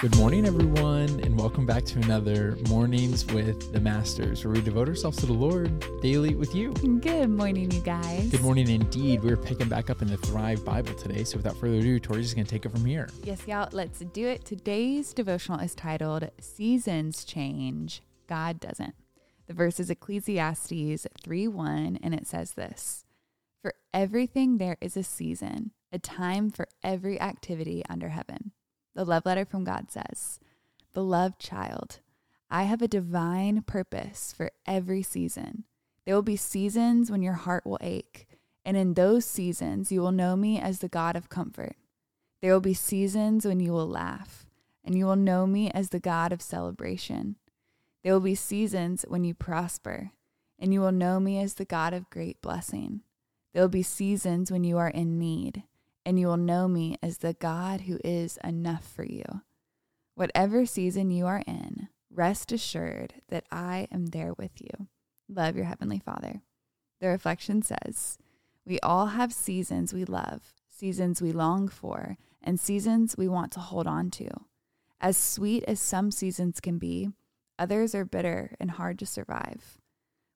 Good morning, everyone, and welcome back to another Mornings with the Masters, where we devote ourselves to the Lord daily with you. Good morning, you guys. Good morning, indeed. We're picking back up in the Thrive Bible today. So, without further ado, Tori's just going to take it from here. Yes, y'all, let's do it. Today's devotional is titled Seasons Change, God Doesn't. The verse is Ecclesiastes 3 1, and it says this For everything there is a season, a time for every activity under heaven the love letter from God says, Beloved child, I have a divine purpose for every season. There will be seasons when your heart will ache, and in those seasons you will know me as the God of comfort. There will be seasons when you will laugh, and you will know me as the God of celebration. There will be seasons when you prosper, and you will know me as the God of great blessing. There will be seasons when you are in need, and you will know me as the God who is enough for you. Whatever season you are in, rest assured that I am there with you. Love your Heavenly Father. The reflection says, We all have seasons we love, seasons we long for, and seasons we want to hold on to. As sweet as some seasons can be, others are bitter and hard to survive.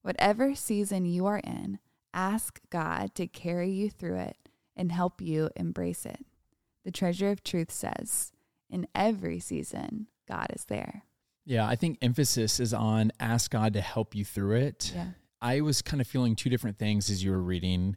Whatever season you are in, ask God to carry you through it and help you embrace it. The treasure of truth says, in every season, God is there. Yeah, I think emphasis is on ask God to help you through it. Yeah. I was kind of feeling two different things as you were reading.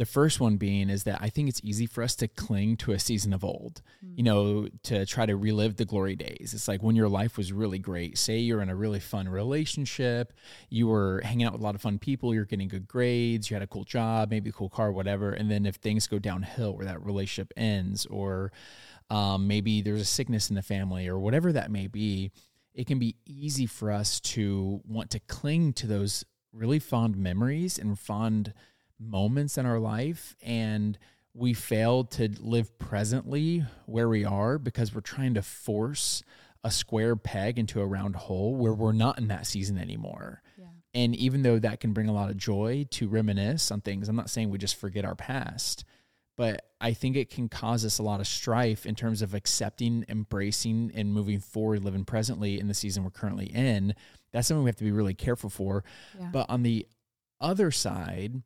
The first one being is that I think it's easy for us to cling to a season of old, mm. you know, to try to relive the glory days. It's like when your life was really great. Say you're in a really fun relationship, you were hanging out with a lot of fun people, you're getting good grades, you had a cool job, maybe a cool car, whatever. And then if things go downhill where that relationship ends, or um, maybe there's a sickness in the family, or whatever that may be, it can be easy for us to want to cling to those really fond memories and fond moments in our life and we fail to live presently where we are because we're trying to force a square peg into a round hole where we're not in that season anymore. Yeah. And even though that can bring a lot of joy to reminisce on things, I'm not saying we just forget our past, but I think it can cause us a lot of strife in terms of accepting, embracing, and moving forward, living presently in the season we're currently in. That's something we have to be really careful for. Yeah. But on the other side,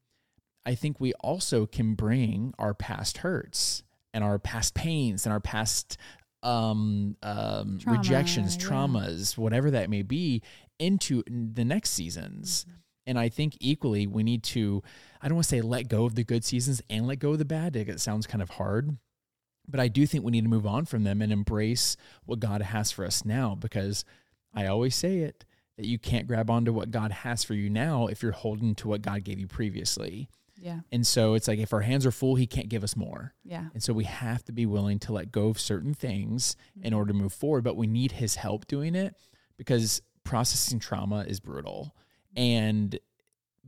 I think we also can bring our past hurts and our past pains and our past um, um, Trauma, rejections, yeah. traumas, whatever that may be, into the next seasons. Mm-hmm. And I think equally, we need to, I don't want to say let go of the good seasons and let go of the bad. It sounds kind of hard. But I do think we need to move on from them and embrace what God has for us now because I always say it that you can't grab onto what God has for you now if you're holding to what God gave you previously. Yeah. And so it's like if our hands are full, he can't give us more. Yeah. And so we have to be willing to let go of certain things mm-hmm. in order to move forward, but we need his help doing it because processing trauma is brutal. And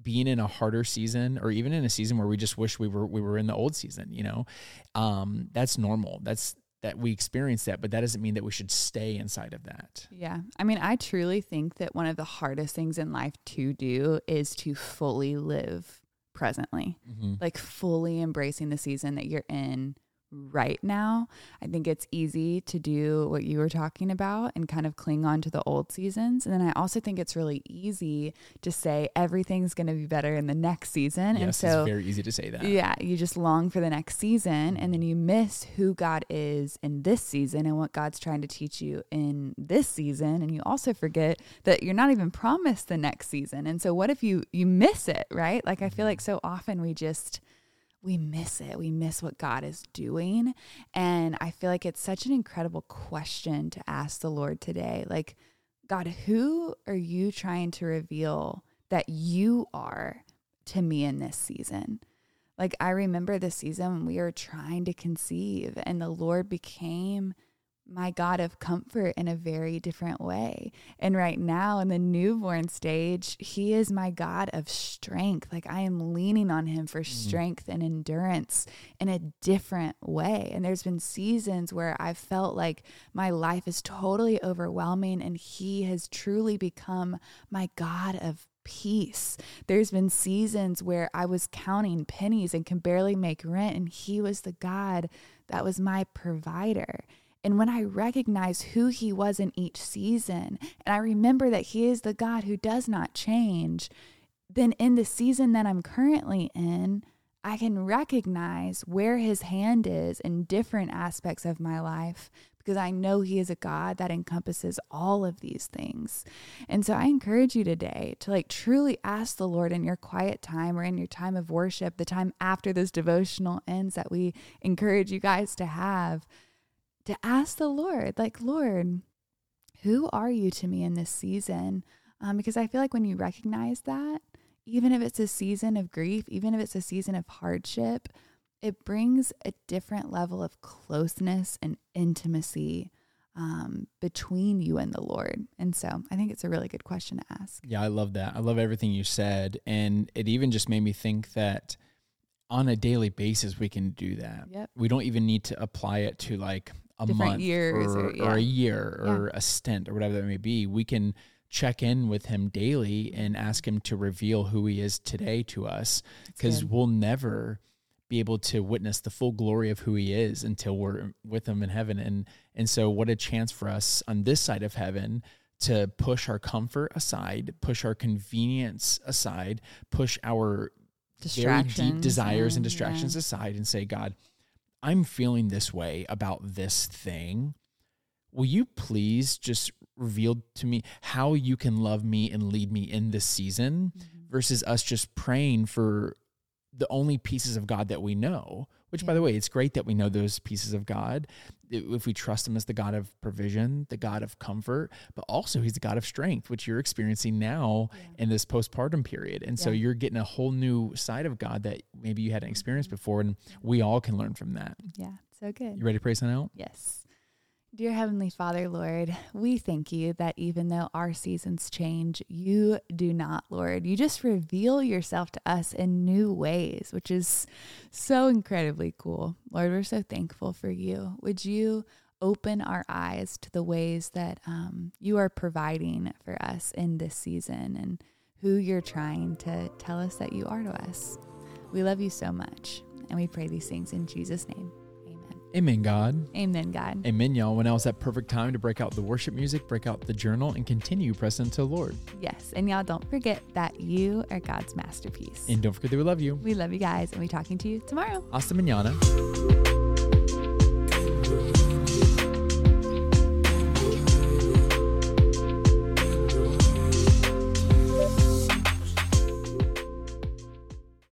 being in a harder season or even in a season where we just wish we were we were in the old season, you know. Um that's normal. That's that we experience that, but that doesn't mean that we should stay inside of that. Yeah. I mean, I truly think that one of the hardest things in life to do is to fully live presently, mm-hmm. like fully embracing the season that you're in right now. I think it's easy to do what you were talking about and kind of cling on to the old seasons. And then I also think it's really easy to say everything's going to be better in the next season. Yes, and so it's very easy to say that. Yeah, you just long for the next season and then you miss who God is in this season and what God's trying to teach you in this season and you also forget that you're not even promised the next season. And so what if you you miss it, right? Like I feel mm-hmm. like so often we just we miss it. We miss what God is doing. And I feel like it's such an incredible question to ask the Lord today. Like, God, who are you trying to reveal that you are to me in this season? Like, I remember the season when we were trying to conceive, and the Lord became my God of comfort in a very different way. And right now, in the newborn stage, He is my God of strength. Like I am leaning on Him for mm. strength and endurance in a different way. And there's been seasons where I've felt like my life is totally overwhelming, and He has truly become my God of peace. There's been seasons where I was counting pennies and can barely make rent, and He was the God that was my provider. And when I recognize who He was in each season, and I remember that He is the God who does not change, then in the season that I'm currently in, I can recognize where his hand is in different aspects of my life because I know he is a God that encompasses all of these things. And so I encourage you today to like truly ask the Lord in your quiet time or in your time of worship, the time after this devotional ends that we encourage you guys to have, to ask the Lord, like, Lord, who are you to me in this season? Um, because I feel like when you recognize that, even if it's a season of grief, even if it's a season of hardship, it brings a different level of closeness and intimacy um, between you and the Lord. And so I think it's a really good question to ask. Yeah, I love that. I love everything you said. And it even just made me think that on a daily basis, we can do that. Yep. We don't even need to apply it to like a Different month years or, or- or a year or a stint or whatever that may be. We can check in with him daily and ask him to reveal who he is today to us because we'll never be able to witness the full glory of who he is until we're with him in heaven and and so what a chance for us on this side of heaven to push our comfort aside push our convenience aside push our very deep desires and yeah. distractions aside and say god i'm feeling this way about this thing will you please just reveal to me how you can love me and lead me in this season Mm-hmm. versus us just praying for the only pieces of God that we know. Which, by the way, it's great that we know those pieces of God if we trust Him as the God of provision, the God of comfort, but also He's the God of strength, which you're experiencing now in this postpartum period. And so you're getting a whole new side of God that maybe you hadn't experienced mm-hmm. before. And we all can learn from that. Yeah, so good. You ready to pray something out? Yes. Dear Heavenly Father, Lord, we thank you that even though our seasons change, you do not, Lord. You just reveal yourself to us in new ways, which is so incredibly cool. Lord, we're so thankful for you. Would you open our eyes to the ways that um, you are providing for us in this season and who you're trying to tell us that you are to us? We love you so much, and we pray these things in Jesus' name. Amen. God. Amen, God. Amen, y'all. When now's that perfect time to break out the worship music, break out the journal, and continue pressing to the Lord. Yes. And y'all don't forget that you are God's masterpiece. And don't forget that we love you. we love you guys and we talking to you tomorrow. Hasta mañana.